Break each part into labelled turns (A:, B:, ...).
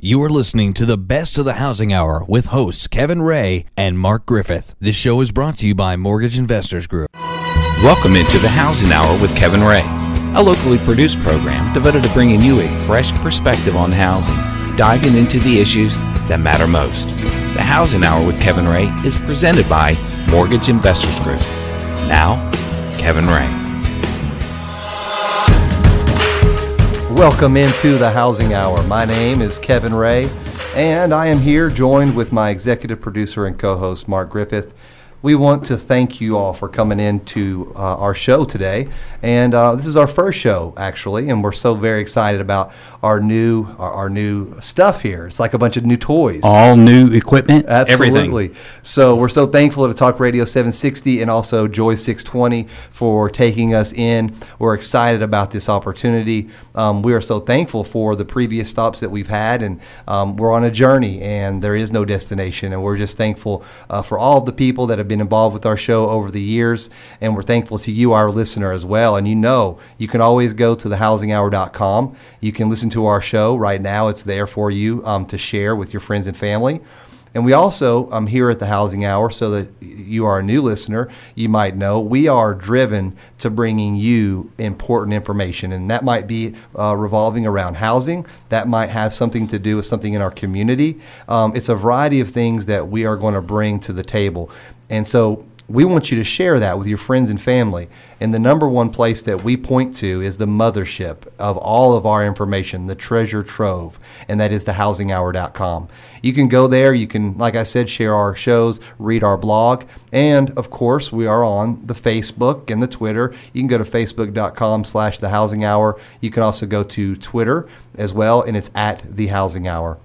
A: You're listening to the best of the housing hour with hosts Kevin Ray and Mark Griffith. This show is brought to you by Mortgage Investors Group.
B: Welcome into the Housing Hour with Kevin Ray, a locally produced program devoted to bringing you a fresh perspective on housing, diving into the issues that matter most. The Housing Hour with Kevin Ray is presented by Mortgage Investors Group. Now, Kevin Ray.
C: Welcome into the Housing Hour. My name is Kevin Ray, and I am here joined with my executive producer and co host, Mark Griffith. We want to thank you all for coming into uh, our show today. And uh, this is our first show, actually, and we're so very excited about our new our, our new stuff here. It's like a bunch of new toys.
D: All new equipment,
C: Absolutely.
D: everything.
C: So we're so thankful to Talk Radio 760 and also Joy 620 for taking us in. We're excited about this opportunity. Um, we are so thankful for the previous stops that we've had, and um, we're on a journey, and there is no destination. And we're just thankful uh, for all the people that have been involved with our show over the years, and we're thankful to you, our listener, as well. And you know, you can always go to thehousinghour.com. You can listen to our show right now; it's there for you um, to share with your friends and family. And we also, um, here at the Housing Hour, so that you are a new listener, you might know we are driven to bringing you important information. And that might be uh, revolving around housing, that might have something to do with something in our community. Um, it's a variety of things that we are going to bring to the table. And so we want you to share that with your friends and family. And the number one place that we point to is the mothership of all of our information, the treasure trove, and that is thehousinghour.com. You can go there, you can, like I said, share our shows, read our blog, and of course, we are on the Facebook and the Twitter. You can go to facebook.com slash the housing hour. You can also go to Twitter as well, and it's at the housing hour.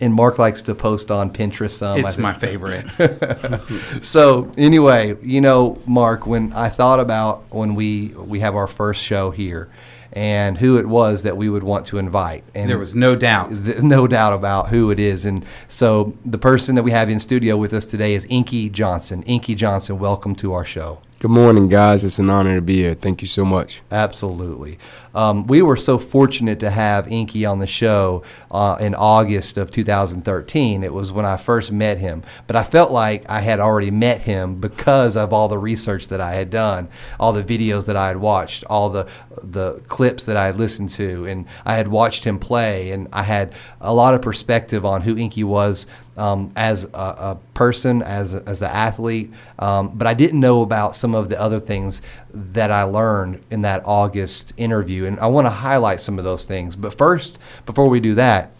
C: And Mark likes to post on Pinterest some. I
D: It's my favorite.
C: So anyway, you know, Mark, when I thought about when we we have our first show here, and who it was that we would want to invite, and
D: there was no doubt.
C: th- no doubt about who it is, and so the person that we have in studio with us today is Inky Johnson. Inky Johnson, welcome to our show.
E: Good morning, guys. It's an honor to be here. Thank you so much.
C: Absolutely. Um, we were so fortunate to have Inky on the show uh, in August of 2013. It was when I first met him. But I felt like I had already met him because of all the research that I had done, all the videos that I had watched, all the the clips that I had listened to, and I had watched him play, and I had a lot of perspective on who Inky was um, as a, a person, as as the athlete. Um, but I didn't know about some of the other things that I learned in that August interview, and I want to highlight some of those things. But first, before we do that,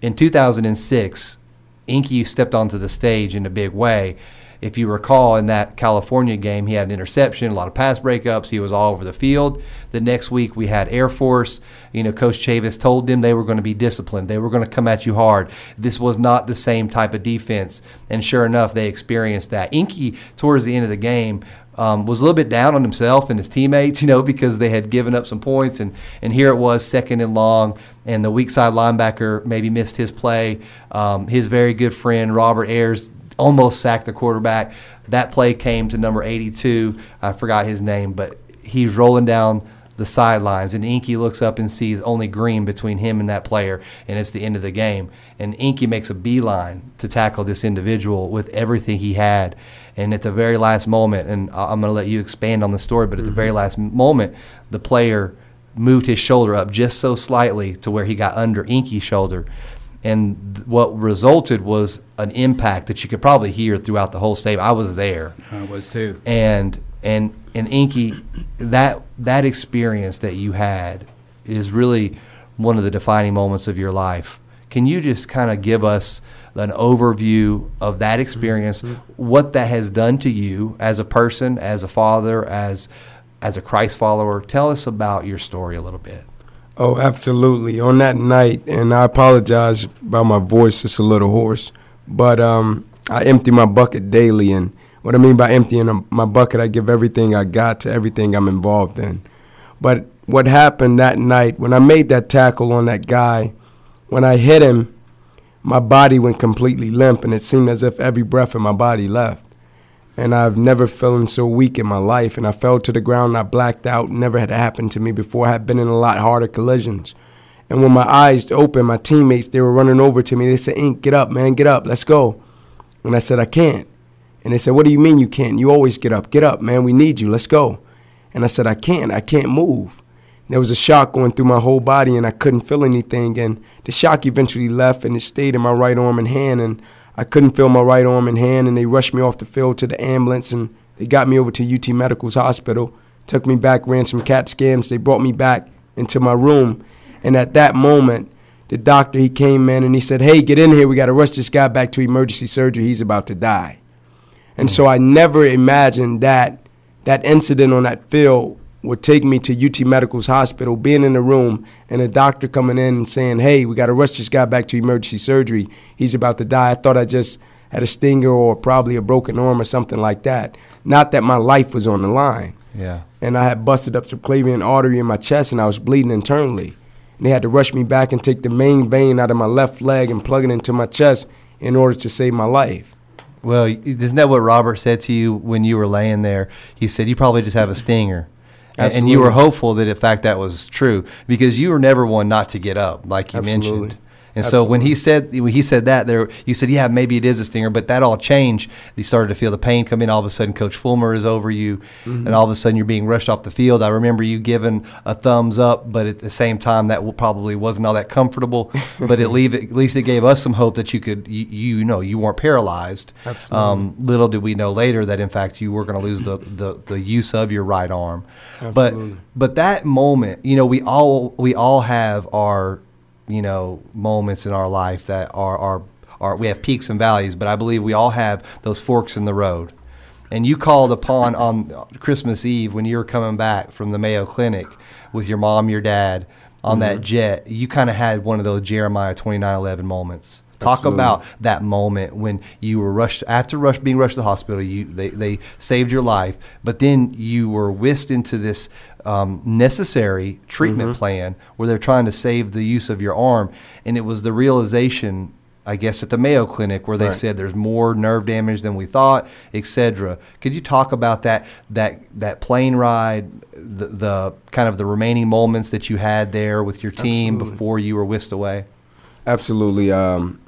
C: in 2006, Inky stepped onto the stage in a big way. If you recall, in that California game, he had an interception, a lot of pass breakups. He was all over the field. The next week, we had Air Force. You know, Coach Chavis told them they were going to be disciplined. They were going to come at you hard. This was not the same type of defense. And sure enough, they experienced that. Inky, towards the end of the game, um, was a little bit down on himself and his teammates, you know, because they had given up some points, and and here it was second and long, and the weak side linebacker maybe missed his play. Um, his very good friend Robert Ayers almost sacked the quarterback. That play came to number 82. I forgot his name, but he's rolling down the sidelines, and Inky looks up and sees only green between him and that player, and it's the end of the game. And Inky makes a beeline to tackle this individual with everything he had. And at the very last moment, and I'm going to let you expand on the story, but at the mm-hmm. very last moment, the player moved his shoulder up just so slightly to where he got under Inky's shoulder. And th- what resulted was an impact that you could probably hear throughout the whole stadium. I was there
D: I was too.
C: and and and Inky, that that experience that you had is really one of the defining moments of your life. Can you just kind of give us an overview of that experience, what that has done to you as a person, as a father, as as a Christ follower? Tell us about your story a little bit.
E: Oh, absolutely. On that night, and I apologize about my voice, it's a little hoarse, but um, I empty my bucket daily. And what I mean by emptying my bucket, I give everything I got to everything I'm involved in. But what happened that night, when I made that tackle on that guy, when I hit him, my body went completely limp, and it seemed as if every breath in my body left. and I've never felt so weak in my life. And I fell to the ground, I blacked out. Never had happened to me before. I had been in a lot harder collisions. And when my eyes opened, my teammates, they were running over to me. They said, Ink, get up, man, get up, let's go. And I said, I can't. And they said, What do you mean you can't? You always get up. Get up, man, we need you, let's go. And I said, I can't, I can't move. There was a shock going through my whole body, and I couldn't feel anything. And the shock eventually left, and it stayed in my right arm and hand. And I couldn't feel my right arm and hand, and they rushed me off the field to the ambulance, and they got me over to UT Medical's hospital, took me back, ran some CAT scans. They brought me back into my room, and at that moment, the doctor he came in and he said, "Hey, get in here. We got to rush this guy back to emergency surgery. He's about to die." And so I never imagined that that incident on that field would take me to UT Medical's hospital, being in the room, and a doctor coming in and saying, "Hey, we got to rush this guy back to emergency surgery. He's about to die." I thought I just had a stinger or probably a broken arm or something like that. Not that my life was on the line.
C: Yeah.
E: And I had busted up some subclavian artery in my chest, and I was bleeding internally. And they had to rush me back and take the main vein out of my left leg and plug it into my chest in order to save my life.
C: Well, isn't that what Robert said to you when you were laying there? He said you probably just have a stinger. And- And you were hopeful that in fact that was true because you were never one not to get up, like you
E: Absolutely.
C: mentioned. And so when he said when he said that there, you said, "Yeah, maybe it is a stinger," but that all changed. You started to feel the pain come in. All of a sudden, Coach Fulmer is over you,
E: Mm-hmm.
C: and all of a sudden you're being rushed off the field. I remember you giving a thumbs up, but at the same time, that probably wasn't all that comfortable. but at least at least it gave us some hope that you could, you, you know, you weren't paralyzed.
E: Absolutely.
C: Um, little did we know later that in fact you were going to lose the, the, the use of your right arm.
E: Absolutely.
C: But but that moment, you know, we all we all have our you know moments in our life that are are are we have peaks and valleys, but I believe we all have those forks in the road. And you called upon on Christmas Eve when you were coming back from the Mayo Clinic with your mom, your dad on that mm-hmm. jet. You kind of had one of those Jeremiah twenty nine eleven moments. Talk
E: Absolutely.
C: about that moment when you were rushed after rush being rushed to the hospital. You they, they saved your life, but then you were whisked into this um, necessary treatment
E: Mm-hmm.
C: plan where they're trying to save the use of your arm, and it was the realization. I guess at the Mayo Clinic where they
E: Right.
C: said there's more nerve damage than we thought, etc. Could you talk about that that that plane ride, the, the kind of the remaining moments that you had there with your team
E: Absolutely.
C: before you were whisked away?
E: Absolutely. Um,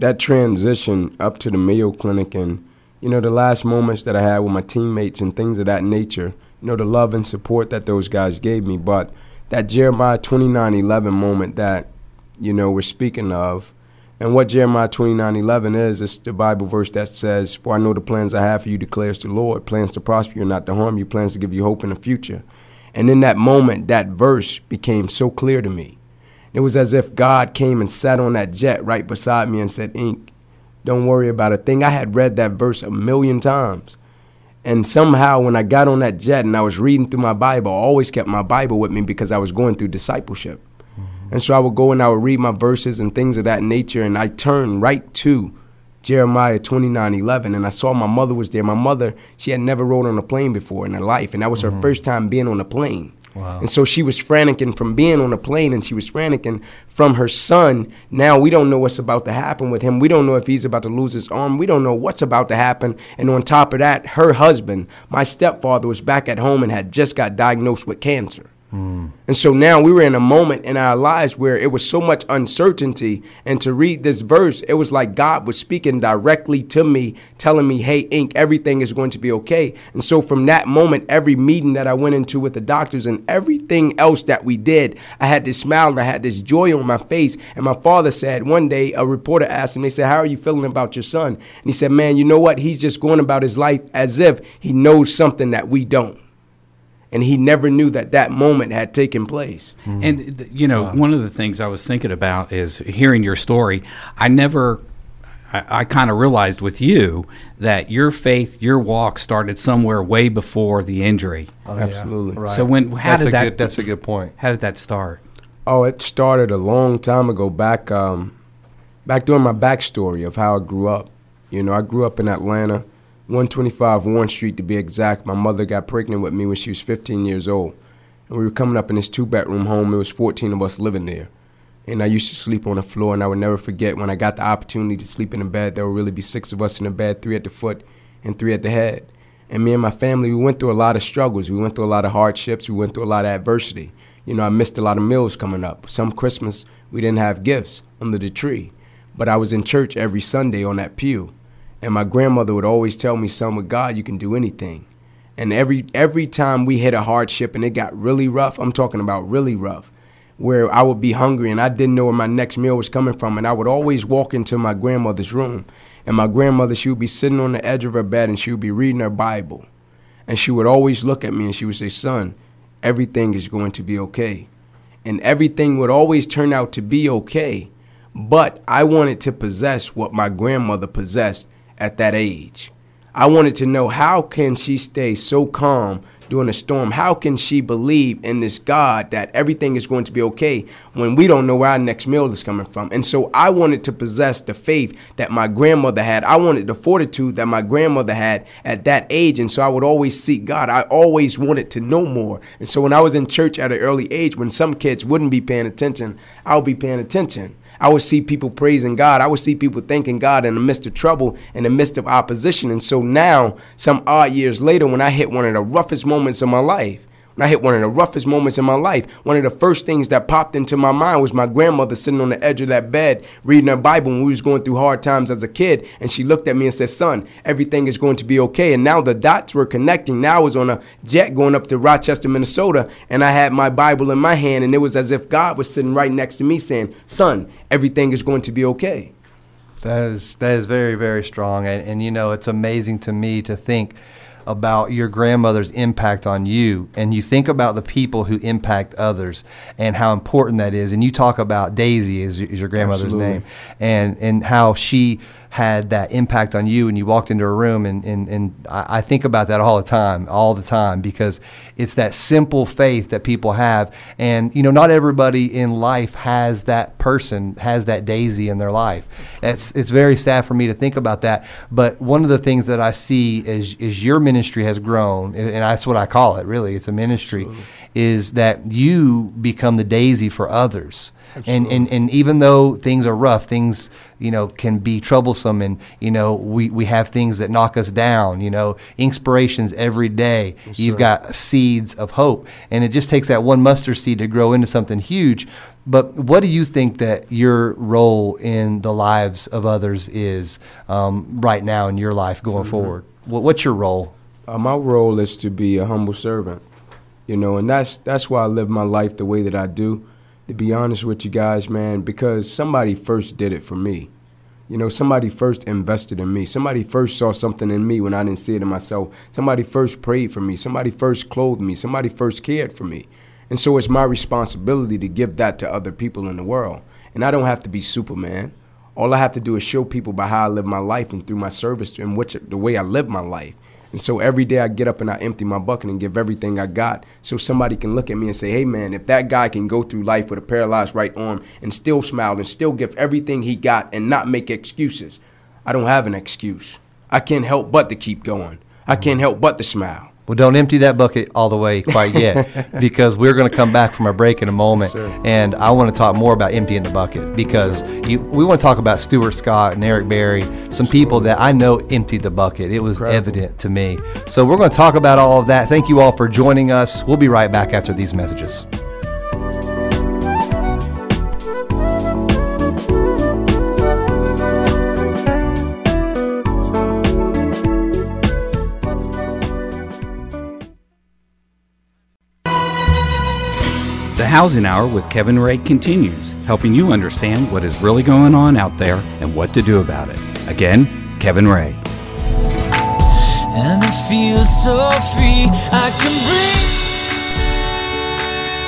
E: that transition up to the Mayo Clinic and, you know, the last moments that I had with my teammates and things of that nature, you know, the love and support that those guys gave me. But that Jeremiah 29 11 moment that, you know, we're speaking of, and what Jeremiah 29 11 is, it's the Bible verse that says, For I know the plans I have for you, declares the Lord, plans to prosper you not to harm you, plans to give you hope in the future. And in that moment, that verse became so clear to me. It was as if God came and sat on that jet right beside me and said, Ink, don't worry about a thing. I had read that verse a million times. And somehow, when I got on that jet and I was reading through my Bible, I always kept my Bible with me because I was going through discipleship. Mm-hmm. And so I would go and I would read my verses and things of that nature, and I turned right to Jeremiah 29 11. And I saw my mother was there. My mother, she had never rode on a plane before in her life, and that was her mm-hmm. first time being on a plane.
C: Wow.
E: And so she was franticing from being on a plane, and she was franticing from her son. Now we don't know what's about to happen with him. We don't know if he's about to lose his arm. We don't know what's about to happen. And on top of that, her husband, my stepfather, was back at home and had just got diagnosed with cancer. And so now we were in a moment in our lives where it was so much uncertainty. And to read this verse, it was like God was speaking directly to me, telling me, hey, Ink, everything is going to be okay. And so from that moment, every meeting that I went into with the doctors and everything else that we did, I had this smile and I had this joy on my face. And my father said, one day, a reporter asked him, they said, How are you feeling about your son? And he said, Man, you know what? He's just going about his life as if he knows something that we don't and he never knew that that moment had taken place.
D: And th- you know, one of the things I was thinking about is hearing your story. I never, I, I kind of realized with you that your faith, your walk started somewhere way before the injury.
E: Absolutely.
C: Right.
D: So when how
C: that's
D: did
C: a
D: that?
C: good, that's a good point.
D: How did that start?
E: Oh, it started a long time ago. Back, um, back during my backstory of how I grew up. You know, I grew up in Atlanta, 125 Warren Street to be exact. My mother got pregnant with me when she was 15 years old, and we were coming up in this two-bedroom home. There was 14 of us living there, and I used to sleep on the floor. And I would never forget when I got the opportunity to sleep in the bed. There would really be six of us in the bed, three at the foot, and three at the head. And me and my family, we went through a lot of struggles. We went through a lot of hardships. We went through a lot of adversity. You know, I missed a lot of meals coming up. Some Christmas, we didn't have gifts under the tree. But I was in church every Sunday on that pew. And my grandmother would always tell me, son, with God, you can do anything. And every every time we hit a hardship and it got really rough, I'm talking about really rough, where I would be hungry and I didn't know where my next meal was coming from. And I would always walk into my grandmother's room. And my grandmother, she would be sitting on the edge of her bed and she would be reading her Bible. And she would always look at me and she would say, Son, everything is going to be okay. And everything would always turn out to be okay. But I wanted to possess what my grandmother possessed at that age. I wanted to know how can she stay so calm during a storm? How can she believe in this God that everything is going to be okay when we don't know where our next meal is coming from? And so I wanted to possess the faith that my grandmother had. I wanted the fortitude that my grandmother had at that age. And so I would always seek God. I always wanted to know more. And so when I was in church at an early age, when some kids wouldn't be paying attention, I would be paying attention. I would see people praising God. I would see people thanking God in the midst of trouble, in the midst of opposition. And so now, some odd years later, when I hit one of the roughest moments of my life, when I hit one of the roughest moments in my life, one of the first things that popped into my mind was my grandmother sitting on the edge of that bed reading her Bible when we was going through hard times as a kid. And she looked at me and said, son, everything is going to be okay. And now the dots were connecting. Now I was on a jet going up to Rochester, Minnesota, and I had my Bible in my hand. And it was as if God was sitting right next to me saying, son, everything is going to be okay.
C: That is, that is very, very strong. And, and you know, it's amazing to me to think – about your grandmother's impact on you and you think about the people who impact others and how important that is and you talk about Daisy is, is your grandmother's Absolutely. name and and how she had that impact on you and you walked into a room and, and, and I think about that all the time, all the time, because it's that simple faith that people have. And, you know, not everybody in life has that person, has that daisy in their life. It's, it's very sad for me to think about that. But one of the things that I see is, is your ministry has grown, and, that's what I call it, really. It's a ministry, Absolutely. Is that you become the daisy for others. And, and and even though things are rough, things you know can be troublesome, and you know we, we have things that knock us down. You know, inspirations every day. Yes, You've got seeds of hope, and it just takes that one mustard seed to grow into something huge. But what do you think that your role in the lives of others is um, right now in your life going mm-hmm. forward? What, what's your role?
E: Uh, my role is to be a humble servant, you know, and that's that's why I live my life the way that I do to be honest with you guys, man, because somebody first did it for me. You know, somebody first invested in me. Somebody first saw something in me when I didn't see it in myself. Somebody first prayed for me. Somebody first clothed me. Somebody first cared for me. And so it's my responsibility to give that to other people in the world. And I don't have to be Superman. All I have to do is show people by how I live my life and through my service and which the way I live my life. And so every day I get up and I empty my bucket and give everything I got so somebody can look at me and say, hey man, if that guy can go through life with a paralyzed right arm and still smile and still give everything he got and not make excuses, I don't have an excuse. I can't help but to keep going. I can't help but to smile.
C: Well, don't empty that bucket all the way quite yet because we're going to come back from our break in a moment. and I want to talk more about emptying the bucket because you, we want to talk about Stuart Scott and Eric Berry, some people that I know emptied the bucket. It was Incredible. evident to me. So we're going to talk about all of that. Thank you all for joining us. We'll be right back after these messages.
D: Housing Hour with Kevin Ray continues, helping you understand what is really going on out there and what to do about it. Again, Kevin Ray. And I feel so free, I
C: can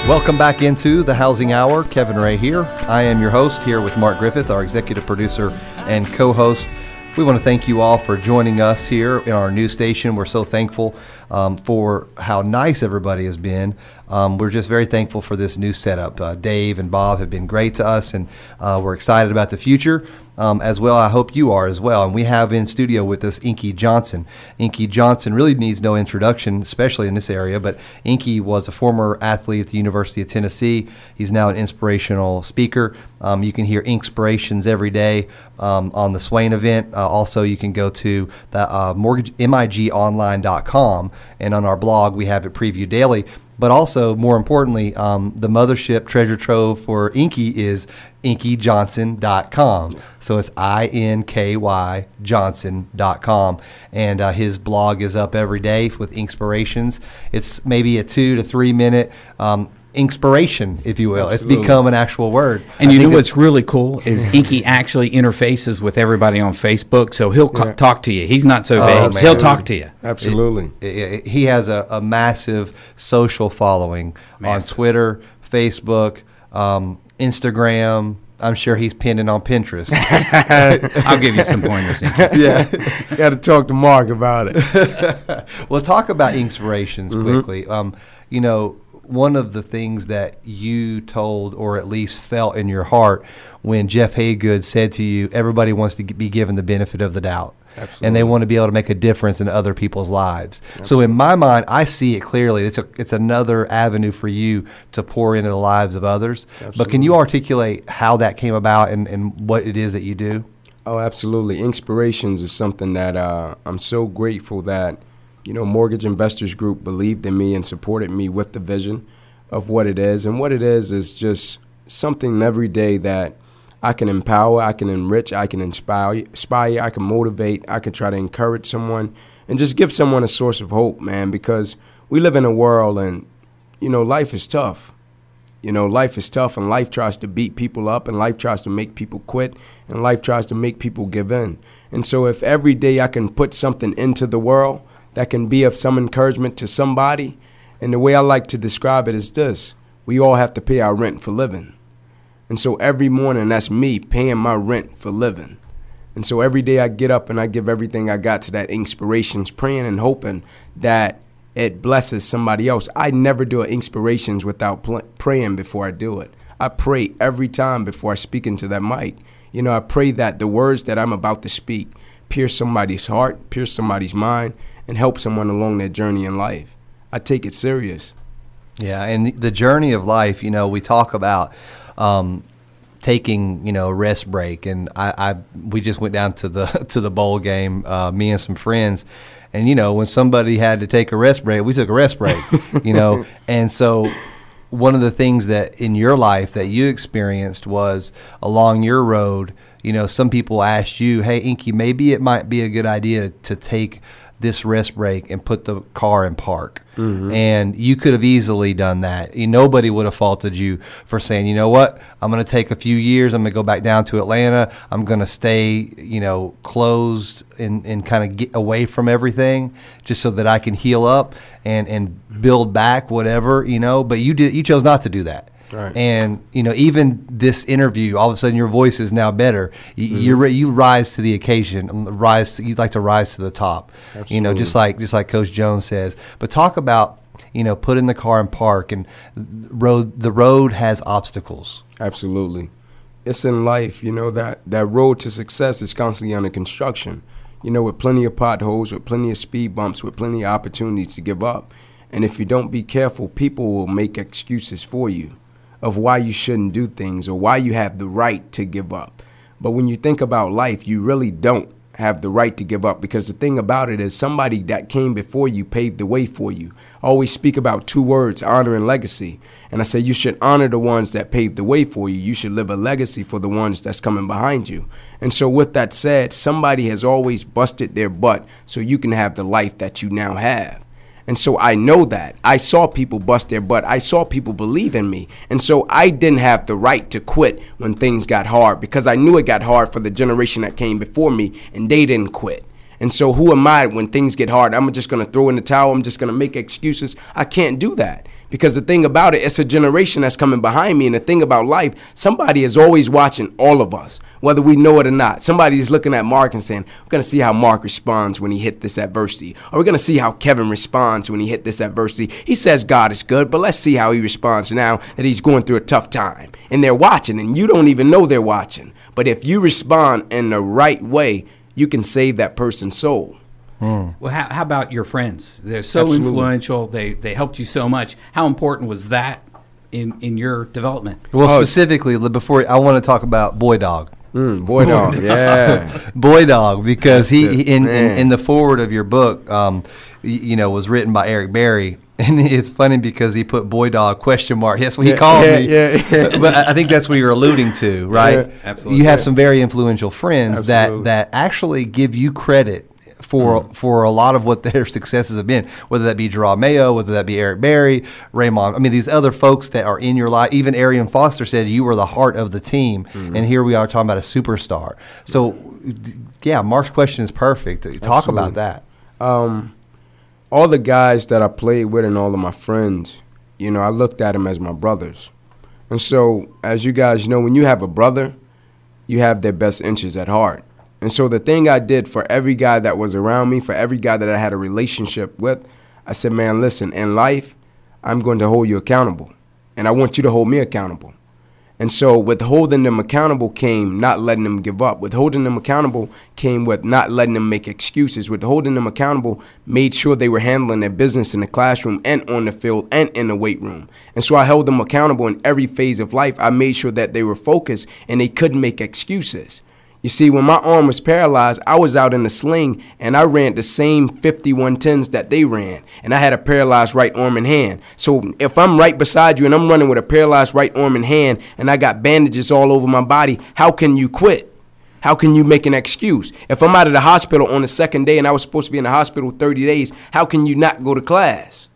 C: breathe. Welcome back into the Housing Hour. Kevin Ray here. I am your host here with Mark Griffith, our executive producer and co host. We want to thank you all for joining us here in our new station. We're so thankful um, for how nice everybody has been. Um, we're just very thankful for this new setup. Uh, Dave and Bob have been great to us, and uh, we're excited about the future um, as well. I hope you are as well. And we have in studio with us Inky Johnson. Inky Johnson really needs no introduction, especially in this area, but Inky was a former athlete at the University of Tennessee. He's now an inspirational speaker. Um, you can hear Inspirations every day um, on the Swain event. Uh, also, you can go to the uh, mortgage, migonline.com, and on our blog, we have it previewed daily. But also more importantly, um, the mothership treasure trove for Inky is inkyjohnson.com. So it's I N K Y Johnson.com. And uh, his blog is up every day with inspirations. It's maybe a two to three minute um, inspiration, if you will.
E: Absolutely.
C: It's become an actual word.
D: And
C: I
D: you know what's really cool is Inky actually interfaces with everybody on Facebook, so he'll co-
E: Yeah.
D: talk to you. He's not so
C: Oh,
D: vague.
C: man.
D: He'll talk to you.
E: Absolutely.
C: it- he has a, a massive social following on Twitter, Facebook, um, Instagram. I'm sure he's pinning on Pinterest.
D: I'll give you some pointers. Inky.
E: yeah. Got to talk to Mark about it.
C: well, talk about inspirations
E: Mm-hmm.
C: quickly. Um, you know, one of the things that you told, or at least felt in your heart, when Jeff Haygood said to you, "Everybody wants to be given the benefit of the doubt." And they want to be able to make a difference in other people's lives. So in my mind, I see it clearly. It's a, it's another avenue for you to pour into the lives of others. But can you articulate how that came about and, and what it is that you do?
E: Oh, absolutely. Inspirations is something that uh, I'm so grateful that, you know, Mortgage Investors Group believed in me and supported me with the vision of what it is. And what it is is just something every day that I can empower, I can enrich, I can inspire, inspire, I can motivate, I can try to encourage someone and just give someone a source of hope, man, because we live in a world and, you know, life is tough. You know, life is tough and life tries to beat people up and life tries to make people quit and life tries to make people give in. And so if every day I can put something into the world that can be of some encouragement to somebody, and the way I like to describe it is this, we all have to pay our rent for living. And so every morning that's me paying my rent for living. And so every day I get up and I give everything I got to that inspirations, praying and hoping that it blesses somebody else. I never do inspirations without pl- praying before I do it. I pray every time before I speak into that mic. You know, I pray that the words that I'm about to speak pierce somebody's heart, pierce somebody's mind, and help someone along their journey in life. I take it serious.
C: Yeah, and the journey of life, you know, we talk about um, taking, you know, a rest break, and I, I we just went down to the to the bowl game, uh, me and some friends, and you know, when somebody had to take a rest break, we took a rest break, you know, and so one of the things that in your life that you experienced was along your road, you know, some people asked you, "Hey, Inky, maybe it might be a good idea to take." This rest break and put the car in park. Mm-hmm. And you could have easily done that. Nobody would have faulted you for saying, you know what, I'm going to take a few years. I'm going to go back down to Atlanta. I'm going to stay, you know, closed and, and kind of get away from everything just so that I can heal up and, and build back whatever, you know. But you did, you chose not to do that.
E: Right.
C: And you know, even this interview, all of a sudden, your voice is now better. You you, ri- you rise to the occasion. Um, rise. To, you'd like to rise to the top. You know, just like just like Coach Jones says. But talk about you know putting the car in park and road. The road has obstacles.
E: Absolutely. It's in life, you know, that, that road to success is constantly under construction. You know, with plenty of potholes, with plenty of speed bumps, with plenty of opportunities to give up. And if you don't be careful, people will make excuses for you of why you shouldn't do things or why you have the right to give up. But when you think about life, you really don't have the right to give up because the thing about it is somebody that came before you paved the way for you. I always speak about two words, honor and legacy. And I say you should honor the ones that paved the way for you. You should live a legacy for the ones that's coming behind you. And so with that said, somebody has always busted their butt so you can have the life that you now have. And so I know that. I saw people bust their butt. I saw people believe in me. And so I didn't have the right to quit when things got hard because I knew it got hard for the generation that came before me and they didn't quit. And so who am I when things get hard? I'm just going to throw in the towel. I'm just going to make excuses. I can't do that. Because the thing about it, it's a generation that's coming behind me. And the thing about life, somebody is always watching all of us, whether we know it or not. Somebody is looking at Mark and saying, we're going to see how Mark responds when he hit this adversity. Or we're going to see how Kevin responds when he hit this adversity. He says God is good, but let's see how he responds now that he's going through a tough time. And they're watching, and you don't even know they're watching. But if you respond in the right way, you can save that person's soul.
D: Well, how, how about your friends? They're so
E: Absolutely.
D: influential. They they helped you so much. How important was that in in your development?
C: Well,
E: Oh.
C: specifically, before I want to talk about Boy Dog.
E: Mm, boy dog, yeah.
C: Boy Dog, because he, he- in, in in the forward of your book, um, y- you know, was written by Eric Berry, And it's funny because he put boy dog question mark. That's what he
E: Yeah,
C: called
E: yeah,
C: me.
E: yeah, yeah.
C: but I I think that's what you're alluding to, right?
E: Yeah,
D: absolutely.
C: You have some very influential friends
E: Absolutely.
C: that that actually give you credit for
E: Mm.
C: for a lot of what their successes have been, whether that be Jerod Mayo, whether that be Eric Berry, Raymond. I mean, these other folks that are in your life. Even Arian Foster said you were the heart of the team,
E: Mm-hmm.
C: and here we are talking about a superstar. So, yeah, Mark's question is perfect. Talk about that.
E: um, all the guys that I played with and all of my friends, you know, I looked at them as my brothers. And so, as you guys know, when you have a brother, you have their best interests at heart. And so, the thing I did for every guy that was around me, for every guy that I had a relationship with, I said, man, listen, in life, I'm going to hold you accountable. And I want you to hold me accountable. And so, with holding them accountable came not letting them give up. With holding them accountable came with not letting them make excuses. With holding them accountable, made sure they were handling their business in the classroom and on the field and in the weight room. And so, I held them accountable in every phase of life. I made sure that they were focused and they couldn't make excuses. You see, when my arm was paralyzed, I was out in the sling and I ran the same 5110s that they ran. And I had a paralyzed right arm and hand. So if I'm right beside you and I'm running with a paralyzed right arm and hand and I got bandages all over my body, how can you quit? How can you make an excuse? If I'm out of the hospital on the second day and I was supposed to be in the hospital 30 days, how can you not go to class?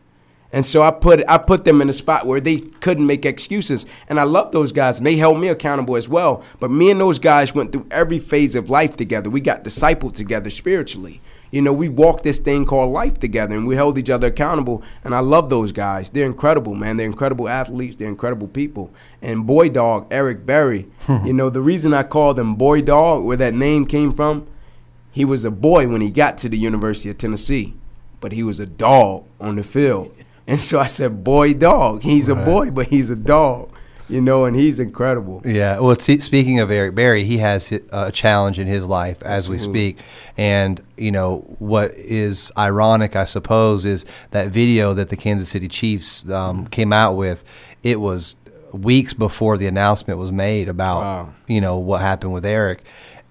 E: And so I put I put them in a spot where they couldn't make excuses. And I love those guys and they held me accountable as well. But me and those guys went through every phase of life together. We got discipled together spiritually. You know, we walked this thing called life together and we held each other accountable. And I love those guys. They're incredible, man. They're incredible athletes. They're incredible people. And Boy Dog, Eric Berry, hmm. you know, the reason I called him Boy Dog, where that name came from, he was a boy when he got to the University of Tennessee, but he was a dog on the field. And so I said, Boy Dog. He's a boy, but he's a dog, you know, and he's incredible.
C: Yeah. Well, t- speaking of Eric Berry, he has a challenge in his life as we speak. And, you know, what is ironic, I suppose, is that video that the Kansas City Chiefs um, came out with, it was weeks before the announcement was made about,
E: Wow.
C: you know, what happened with Eric.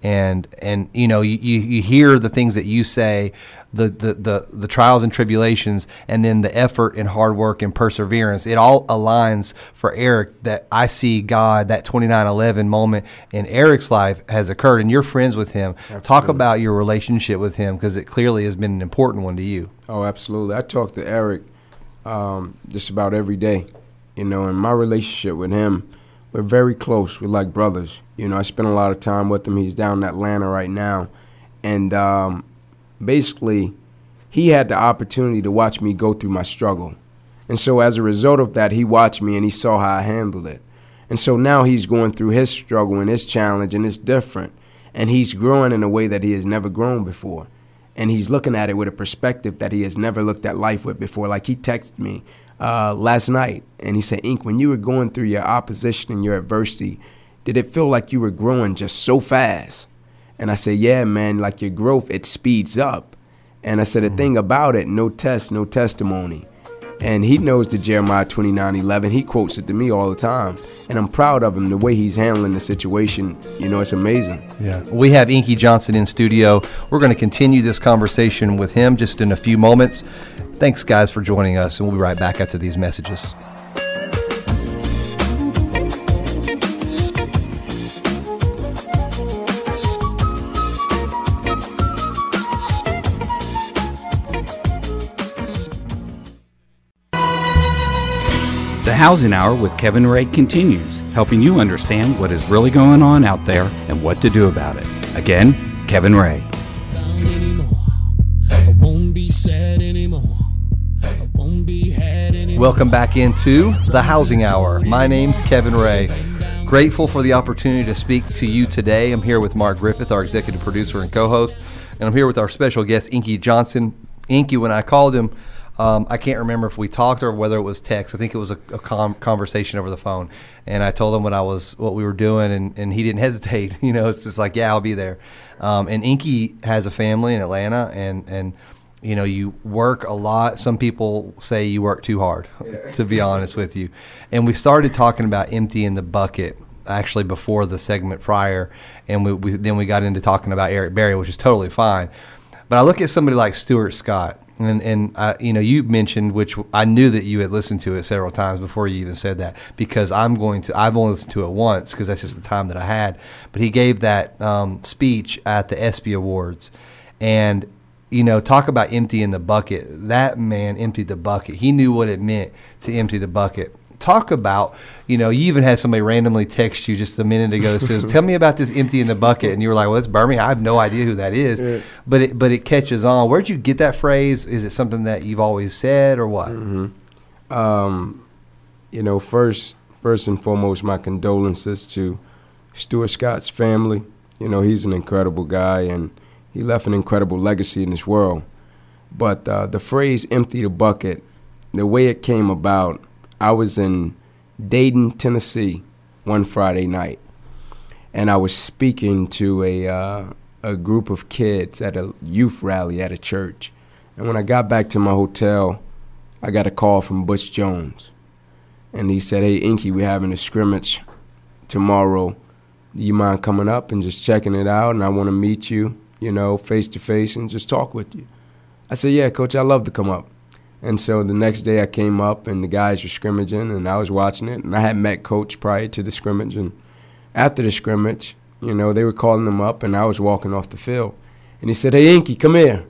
C: And, and you know, you, you, hear the things that you say, the, the, the, the trials and tribulations, and then the effort and hard work and perseverance. It all aligns for Eric that I see God, that 29 11 moment in Eric's life has occurred, and you're friends with him. Talk about your relationship with him because it clearly has been an important one to you.
E: Oh, absolutely. I talk to Eric um, just about every day, you know, and my relationship with him, we're very close. We're like brothers. You know, I spend a lot of time with him. He's down in Atlanta right now. And um, basically, he had the opportunity to watch me go through my struggle. And so as a result of that, he watched me and he saw how I handled it. And so now he's going through his struggle and his challenge, and it's different. And he's growing in a way that he has never grown before. And he's looking at it with a perspective that he has never looked at life with before. Like he texted me uh, last night and he said, Ink, when you were going through your opposition and your adversity, did it feel like you were growing just so fast? And I said, Yeah, man, like your growth, it speeds up. And I said, The thing about it, no test, no testimony. And he knows the Jeremiah 29 11. He quotes it to me all the time. And I'm proud of him, the way he's handling the situation. You know, it's amazing.
C: Yeah. We have Inky Johnson in studio. We're going to continue this conversation with him just in a few moments. Thanks, guys, for joining us, and we'll be right back after these messages.
D: Housing Hour with Kevin Ray continues, helping you understand what is really going on out there and what to do about it. Again, Kevin Ray.
C: Welcome back into the Housing Hour. My name's Kevin Ray. Grateful for the opportunity to speak to you today. I'm here with Mark Griffith, our executive producer and co-host, and I'm here with our special guest, Inky Johnson. Inky, when I called him, um, I can't remember if we talked or whether it was text. I think it was a, a com- conversation over the phone, and I told him what I was, what we were doing, and, and he didn't hesitate. You know, it's just like, yeah, I'll be there. Um, and Inky has a family in Atlanta, and and you know you work a lot some people say you work too hard to be honest with you and we started talking about emptying the bucket actually before the segment prior and we, we then we got into talking about eric berry which is totally fine but i look at somebody like stuart scott and and uh, you know you mentioned which I knew that you had listened to it several times before you even said that because I'm going to I've only listened to it once because that's just the time that I had. But he gave that um, speech at the ESPY Awards, and you know talk about emptying the bucket. That man emptied the bucket. He knew what it meant to empty the bucket talk about, you know, you even had somebody randomly text you just a minute ago that says, "Tell me about this empty in the bucket," and you were like, "Well, it's Birmingham. I have no idea who that is," yeah. but it but it catches on. Where'd you get that phrase? Is it something that you've always said, or what?
E: Mm-hmm. Um, you know, first first and foremost, my condolences to Stuart Scott's family. You know, he's an incredible guy, and he left an incredible legacy in this world. But uh, the phrase "empty the bucket," the way it came about I was in Dayton, Tennessee, one Friday night, and I was speaking to a uh, a group of kids at a youth rally at a church. And when I got back to my hotel, I got a call from Butch Jones, and he said, "Hey, Inky, we're having a scrimmage tomorrow. Do you mind coming up and just checking it out? And I want to meet you, you know, face to face, and just talk with you." I said, "Yeah, coach, I'd love to come up." And so the next day I came up and the guys were scrimmaging and I was watching it and I had met coach prior to the scrimmage and after the scrimmage, you know, they were calling them up and I was walking off the field. And he said, Hey Inky, come here.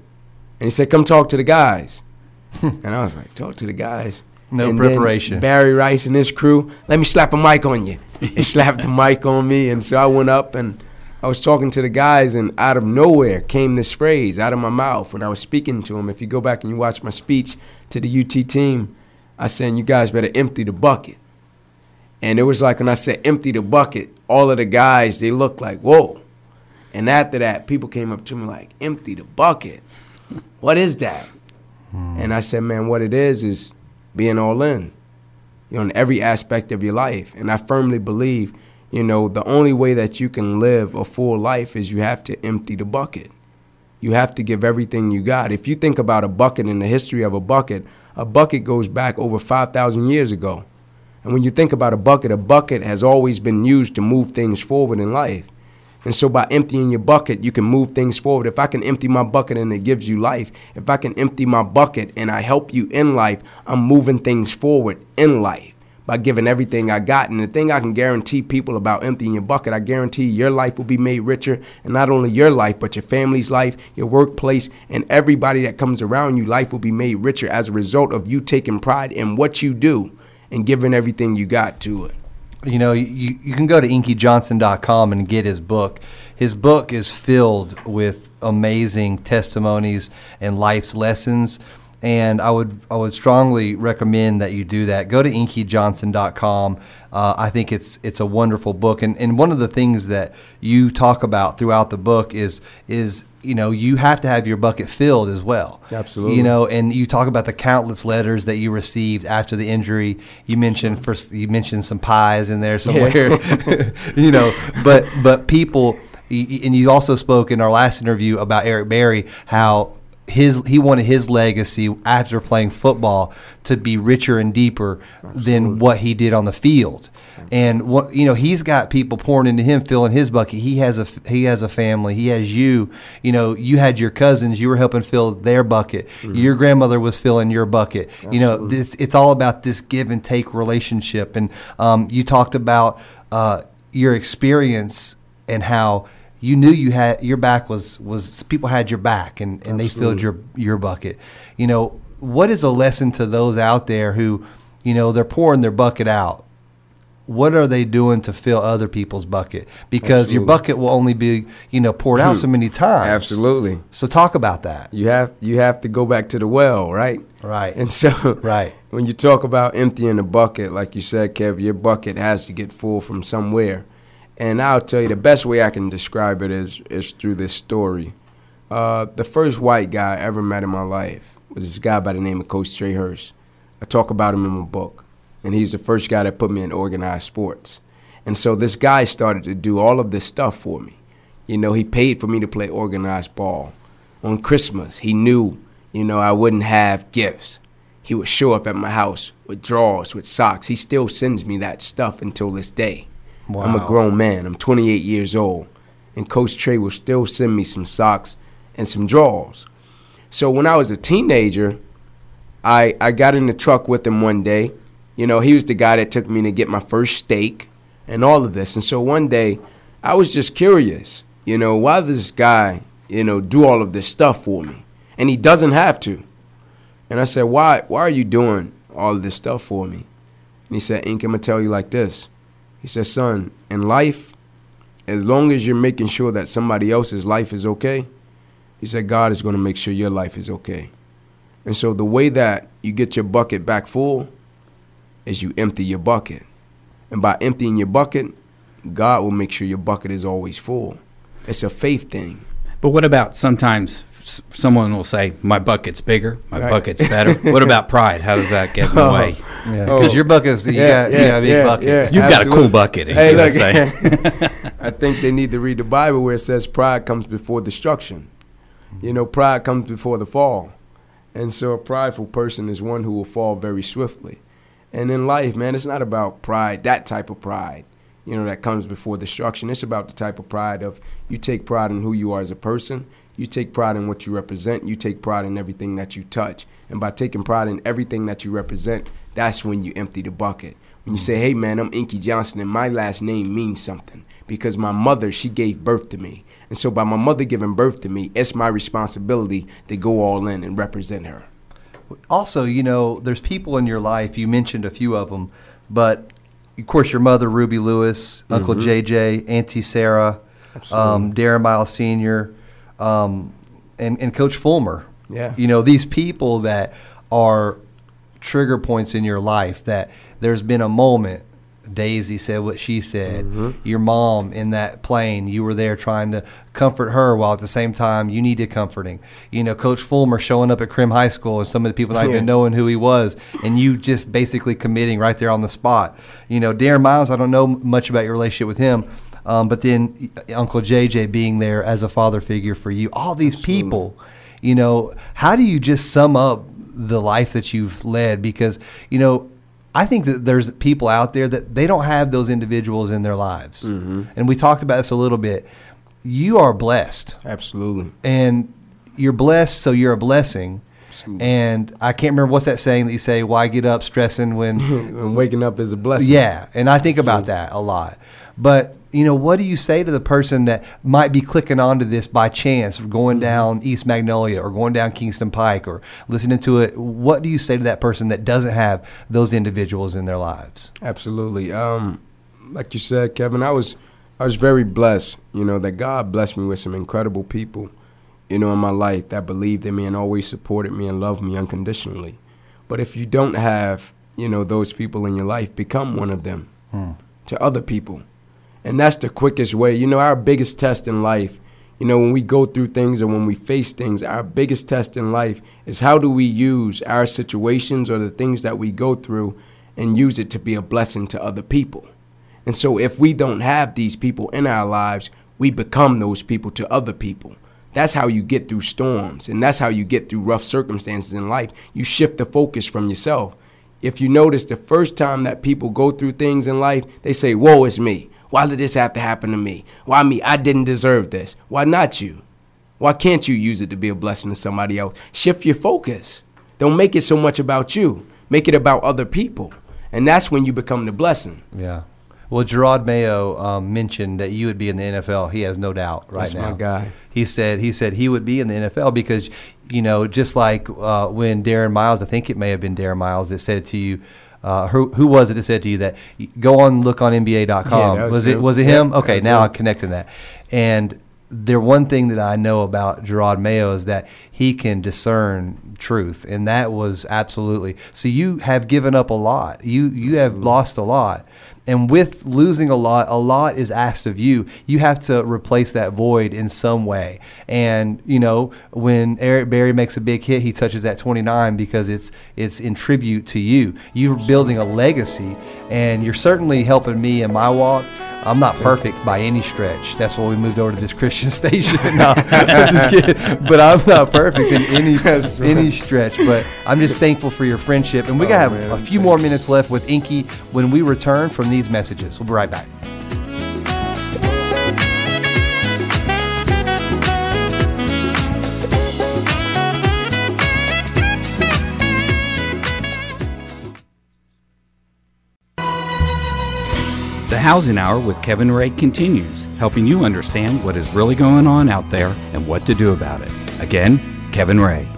E: And he said, Come talk to the guys. and I was like, Talk to the guys.
C: No
E: and
C: preparation.
E: Barry Rice and his crew, let me slap a mic on you. He slapped the mic on me and so I went up and I was talking to the guys, and out of nowhere came this phrase out of my mouth when I was speaking to them. If you go back and you watch my speech to the UT team, I said, "You guys better empty the bucket." And it was like when I said empty the bucket, all of the guys they looked like whoa. And after that, people came up to me like, "Empty the bucket? What is that?" Hmm. And I said, "Man, what it is is being all in, you know, in every aspect of your life." And I firmly believe you know, the only way that you can live a full life is you have to empty the bucket. You have to give everything you got. If you think about a bucket in the history of a bucket, a bucket goes back over 5,000 years ago. And when you think about a bucket, a bucket has always been used to move things forward in life. And so by emptying your bucket, you can move things forward. If I can empty my bucket and it gives you life, if I can empty my bucket and I help you in life, I'm moving things forward in life by giving everything I got. And the thing I can guarantee people about emptying your bucket, I guarantee your life will be made richer. And not only your life, but your family's life, your workplace, and everybody that comes around you, life will be made richer as a result of you taking pride in what you do and giving everything you got to it.
C: You know, you, you can go to inkyjohnson.com and get his book. His book is filled with amazing testimonies and life's lessons and I would I would strongly recommend that you do that. Go to inkyjohnson.com. Uh, I think it's it's a wonderful book, and and one of the things that you talk about throughout the book is is you know you have to have your bucket filled as well.
E: Absolutely.
C: You know, and you talk about the countless letters that you received after the injury. You mentioned first you mentioned some pies in there somewhere. Yeah. you know, but but people and you also spoke in our last interview about Eric Berry how his he wanted his legacy after playing football to be richer and deeper Absolutely. than what he did on the field. And what you know, he's got people pouring into him, filling his bucket. He has a he has a family. He has you. You know, you had your cousins. You were helping fill their bucket. Mm-hmm. Your grandmother was filling your bucket. Absolutely. You know, this it's all about this give and take relationship. And um, you talked about uh, your experience and how you knew you had your back was was people had your back and, and they filled your your bucket. You know, what is a lesson to those out there who, you know, they're pouring their bucket out. What are they doing to fill other people's bucket? Because Absolutely. your bucket will only be, you know, poured out so hmm. many times.
E: Absolutely.
C: So talk about that.
E: You have you have to go back to the well, right?
C: Right.
E: And so
C: right.
E: when you talk about emptying the bucket, like you said, Kev, your bucket has to get full from somewhere. And I'll tell you the best way I can describe it is is through this story. Uh, the first white guy I ever met in my life was this guy by the name of Coach Trey Hurst. I talk about him in my book, and he's the first guy that put me in organized sports. And so this guy started to do all of this stuff for me. You know, he paid for me to play organized ball. On Christmas, he knew, you know, I wouldn't have gifts. He would show up at my house with drawers, with socks. He still sends me that stuff until this day. Wow. I'm a grown man. I'm 28 years old. And Coach Trey will still send me some socks and some drawers. So when I was a teenager, I I got in the truck with him one day. You know, he was the guy that took me to get my first steak and all of this. And so one day, I was just curious. You know, why does this guy, you know, do all of this stuff for me? And he doesn't have to. And I said, why why are you doing all of this stuff for me? And he said, Ink, I'm gonna tell you like this. He said, son, in life, as long as you're making sure that somebody else's life is okay, he said, God is gonna make sure your life is okay. And so the way that you get your bucket back full is you empty your bucket. And by emptying your bucket, God will make sure your bucket is always full. It's a faith thing.
D: But what about sometimes s- someone will say, "My bucket's bigger, my
E: Right.
D: bucket's better." what about pride? How does that get in the oh. way?
C: Yeah,
E: Oh.
C: because your bucket's you got, you got a big bucket.
D: You've got a cool
E: Absolutely.
D: bucket.
E: Hey,
D: you
E: look. I think they need to read the Bible where it says pride comes before destruction. You know, pride comes before the fall. And so a prideful person is one who will fall very swiftly. And in life, man, it's not about pride, that type of pride, you know, that comes before destruction. It's about the type of pride of you take pride in who you are as a person, you take pride in what you represent, you take pride in everything that you touch. And by taking pride in everything that you represent, that's when you empty the bucket. When you say, hey man, I'm Inky Johnson and my last name means something because my mother, she gave birth to me. And so by my mother giving birth to me, it's my responsibility to go all in and represent her.
C: Also, you know, there's people in your life. You mentioned a few of them, but of course, your mother, Ruby Lewis, Uncle JJ, Auntie Sarah, um, Darren Miles Sr., um, and, and Coach Fulmer.
E: Yeah.
C: You know, these people that are trigger points in your life that there's been a moment. Daisy said what she said. Your mom in that plane, you were there trying to comfort her while at the same time you needed comforting. You know, Coach Fulmer showing up at Crim High School and some of the people not
E: Yeah.
C: even knowing who he was, and you just basically committing right there on the spot. You know, Darren Miles, I don't know much about your relationship with him, um, but then Uncle JJ being there as a father figure for you. All these people, you know, how do you just sum up the life that you've led? Because, you know, I think that there's people out there that they don't have those individuals in their lives. And we talked about this a little bit. You are blessed
E: Absolutely.
C: and you're blessed, so you're a blessing. And I can't remember what's that saying that you say, why get up stressing when
E: and waking up is a blessing.
C: yeah, and I think about that a lot. But you know, what do you say to the person that might be clicking onto this by chance, going down East Magnolia or going down Kingston Pike or listening to it? What do you say to that person that doesn't have those individuals in their lives?
E: Absolutely. Um, like you said, Kevin, I was I was very blessed, you know, that God blessed me with some incredible people, you know, in my life that believed in me and always supported me and loved me unconditionally. But if you don't have, you know, those people in your life, become one of them to other people. And that's the quickest way. You know, our biggest test in life, you know, when we go through things or when we face things, our biggest test in life is how do we use our situations or the things that we go through and use it to be a blessing to other people. And so if we don't have these people in our lives, we become those people to other people. That's how you get through storms, and that's how you get through rough circumstances in life. You shift the focus from yourself. If you notice, the first time that people go through things in life, they say, Woe is me. Why did this have to happen to me? Why me? I didn't deserve this. Why not you? Why can't you use it to be a blessing to somebody else? Shift your focus. Don't make it so much about you, make it about other people. And that's when you become the blessing.
C: Yeah. Well, Jerod Mayo um, mentioned that you would be in the NFL. He has no doubt right
E: That's
C: now.
E: my guy.
C: He said he said he would be in the NFL because you know just like uh, when Darren Miles, I think it may have been Darren Miles that said to you. Uh, who, who was it that said to you that go on look on NBA.com?
E: Yeah,
C: was,
E: was
C: it
E: him.
C: was it him?
E: that
C: okay, now. I'm connecting that. And the one thing that I know about Jerod Mayo is that he can discern truth, and that was absolutely. So you have given up a lot. You you have lost a lot, and with losing a lot, a lot is asked of you. You have to replace that void in some way. And you know when Eric Berry makes a big hit, he touches that 29 because it's it's in tribute to you. You're building a legacy, and you're certainly helping me in my walk. I'm not perfect by any stretch. That's why we moved over to this Christian station. no, I'm just kidding. But I'm not perfect in any
E: right.
C: any stretch. But I'm just thankful for your friendship. And we
E: Oh,
C: gotta have
E: man,
C: a few more minutes left with Inky when we return from these messages. We'll be right back.
D: Housing Hour with Kevin Ray continues, helping you understand what is really going on out there and what to do about it. Again, Kevin Ray.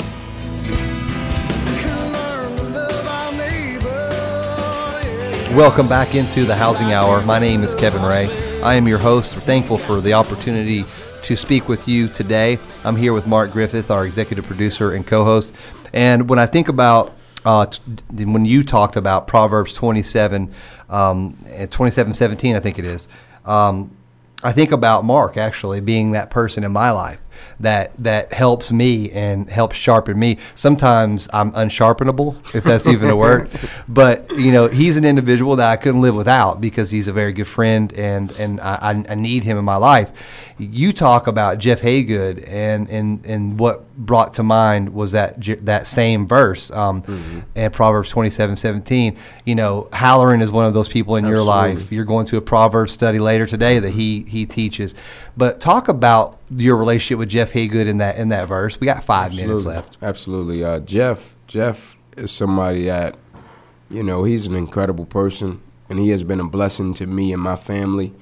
C: Welcome back into the Housing Hour. My name is Kevin Ray. I am your host. We're thankful for the opportunity to speak with you today. I'm here with Mark Griffith, our executive producer and co-host. And when I think about uh, when you talked about Proverbs 27, um, 27, 17, I think it is. Um, I think about Mark actually being that person in my life that that helps me and helps sharpen me. Sometimes I'm unsharpenable, if that's even a word. But you know, he's an individual that I couldn't live without because he's a very good friend and and I, I need him in my life. You talk about Jeff Haygood and and and what brought to mind was that that same verse um, mm-hmm. in Proverbs 27, 17. You know, Halloran is one of those people in Absolutely. your life. You're going to a Proverbs study later today that he he teaches. But talk about your relationship with Jeff Haygood in that in that verse. We got five
E: Absolutely.
C: minutes left.
E: Absolutely, uh, Jeff. Jeff is somebody that you know he's an incredible person, and he has been a blessing to me and my family.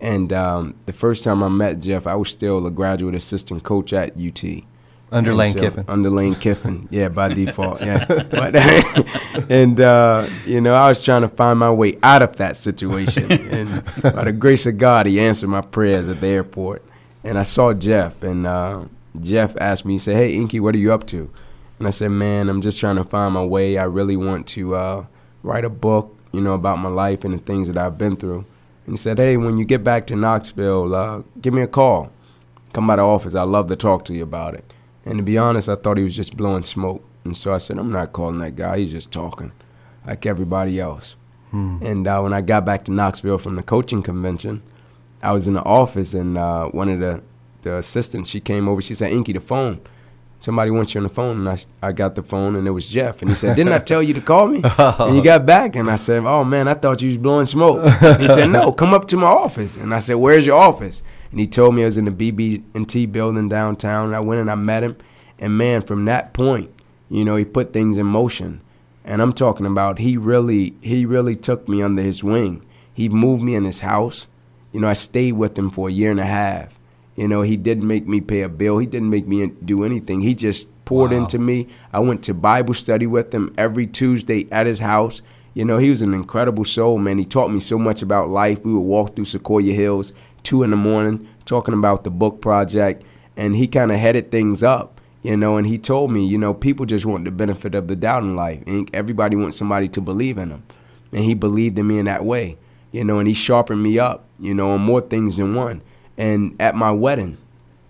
E: And um, the first time I met Jeff, I was still a graduate assistant coach at UT.
C: Under and Lane so, Kiffin.
E: Under Lane Kiffin, yeah, by default, yeah. But and uh, you know, I was trying to find my way out of that situation, and by the grace of God, He answered my prayers at the airport and I saw Jeff, and uh, Jeff asked me, he said, "Hey, Inky, what are you up to?" And I said, "Man, I'm just trying to find my way. I really want to uh, write a book, you know, about my life and the things that I've been through." And he said, "Hey, when you get back to Knoxville, uh, give me a call. Come by the office. I'd love to talk to you about it." And to be honest, I thought he was just blowing smoke, and so I said, "I'm not calling that guy. He's just talking, like everybody else." Hmm. And uh, when I got back to Knoxville from the coaching convention. I was in the office and uh, one of the, the assistants, she came over. She said, Inky, the phone. Somebody wants you on the phone. And I, I got the phone and it was Jeff. And he said, Didn't I tell you to call me? And you got back. And I said, Oh, man, I thought you was blowing smoke. he said, No, come up to my office. And I said, Where's your office? And he told me I was in the BB&T building downtown. And I went and I met him. And, man, from that point, you know, he put things in motion. And I'm talking about he really, he really took me under his wing. He moved me in his house. You know, I stayed with him for a year and a half. You know, he didn't make me pay a bill. He didn't make me do anything. He just poured wow. into me. I went to Bible study with him every Tuesday at his house. You know, he was an incredible soul, man. He taught me so much about life. We would walk through Sequoia Hills, two in the morning, talking about the book project, and he kind of headed things up, you know. And he told me, you know, people just want the benefit of the doubt in life. And everybody wants somebody to believe in them, and he believed in me in that way you know, and he sharpened me up, you know, on more things than one. And at my wedding,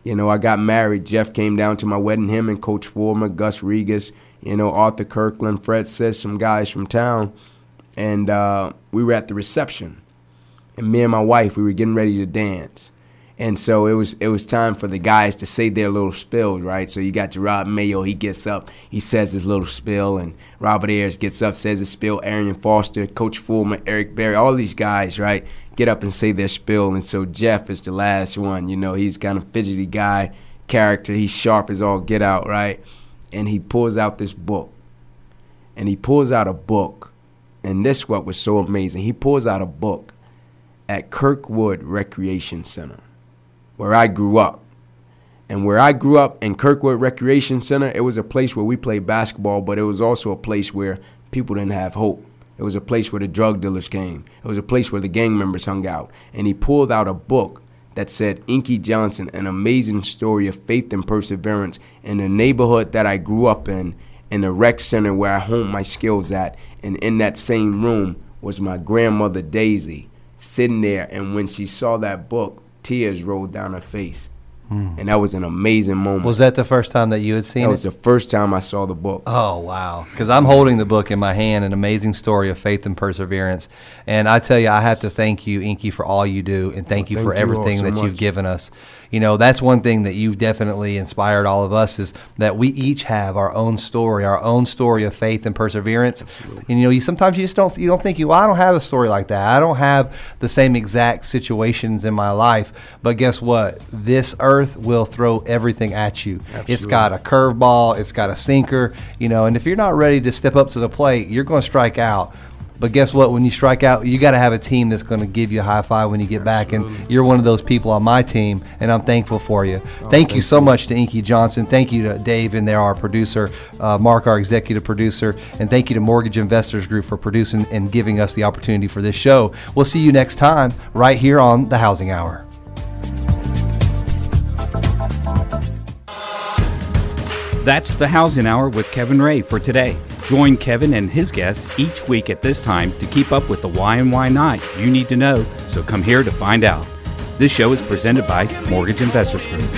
E: you know, I got married. Jeff came down to my wedding, him and Coach Fulmer, Gus Regas, you know, Arthur Kirkland, Fred says some guys from town. And uh, we were at the reception. And me and my wife, we were getting ready to dance. And so it was it was time for the guys to say their little spills, right? So you got Jerod Mayo, he gets up, he says his little spill, and Robert Ayers gets up, says his spill, Arian Foster, Coach Fulmer, Eric Berry, all these guys, right, get up and say their spill. And so Jeff is the last one, you know, he's kind of fidgety guy, character, he's sharp as all get out, right? And he pulls out this book. And he pulls out a book. And this what was so amazing. He pulls out a book at Kirkwood Recreation Center where I grew up. And where I grew up in Kirkwood Recreation Center, it was a place where we played basketball, but it was also a place where people didn't have hope. It was a place where the drug dealers came. It was a place where the gang members hung out. And he pulled out a book that said Inky Johnson, an amazing story of faith and perseverance in the neighborhood that I grew up in, in the rec center where I honed my skills at. And in that same room was my grandmother Daisy sitting there. And when she saw that book, tears rolled down her face. Mm. And that was an amazing moment.
C: Was that the first time that you had seen
E: that
C: it?
E: That was the first time I saw the book.
C: Oh, wow. Because I'm holding the book in my hand, an amazing story of faith and perseverance. And I tell you, I have to thank you, Inky, for all you do, and thank you thank for everything you so that much. you've given us you know that's one thing that you've definitely inspired all of us is that we each have our own story our own story of faith and perseverance Absolutely. and you know you sometimes you just don't you don't think you well, I don't have a story like that I don't have the same exact situations in my life but guess what this earth will throw everything at you Absolutely. it's got a curveball it's got a sinker you know and if you're not ready to step up to the plate you're going to strike out But guess what? When you strike out, you got to have a team that's going to give you a high five when you get back. And you're one of those people on my team, and I'm thankful for you. thank, you so much to Inky Johnson. Thank you to Dave and there, our producer, uh, Mark, our executive producer, and thank you to Mortgage Investors Group for producing and giving us the opportunity for this show. We'll see you next time right here on the Housing Hour.
D: That's the Housing Hour with Kevin Ray for today. Join Kevin and his guests each week at this time to keep up with the why and why not you need to know, so come here to find out. This show is presented by Mortgage Investors Group.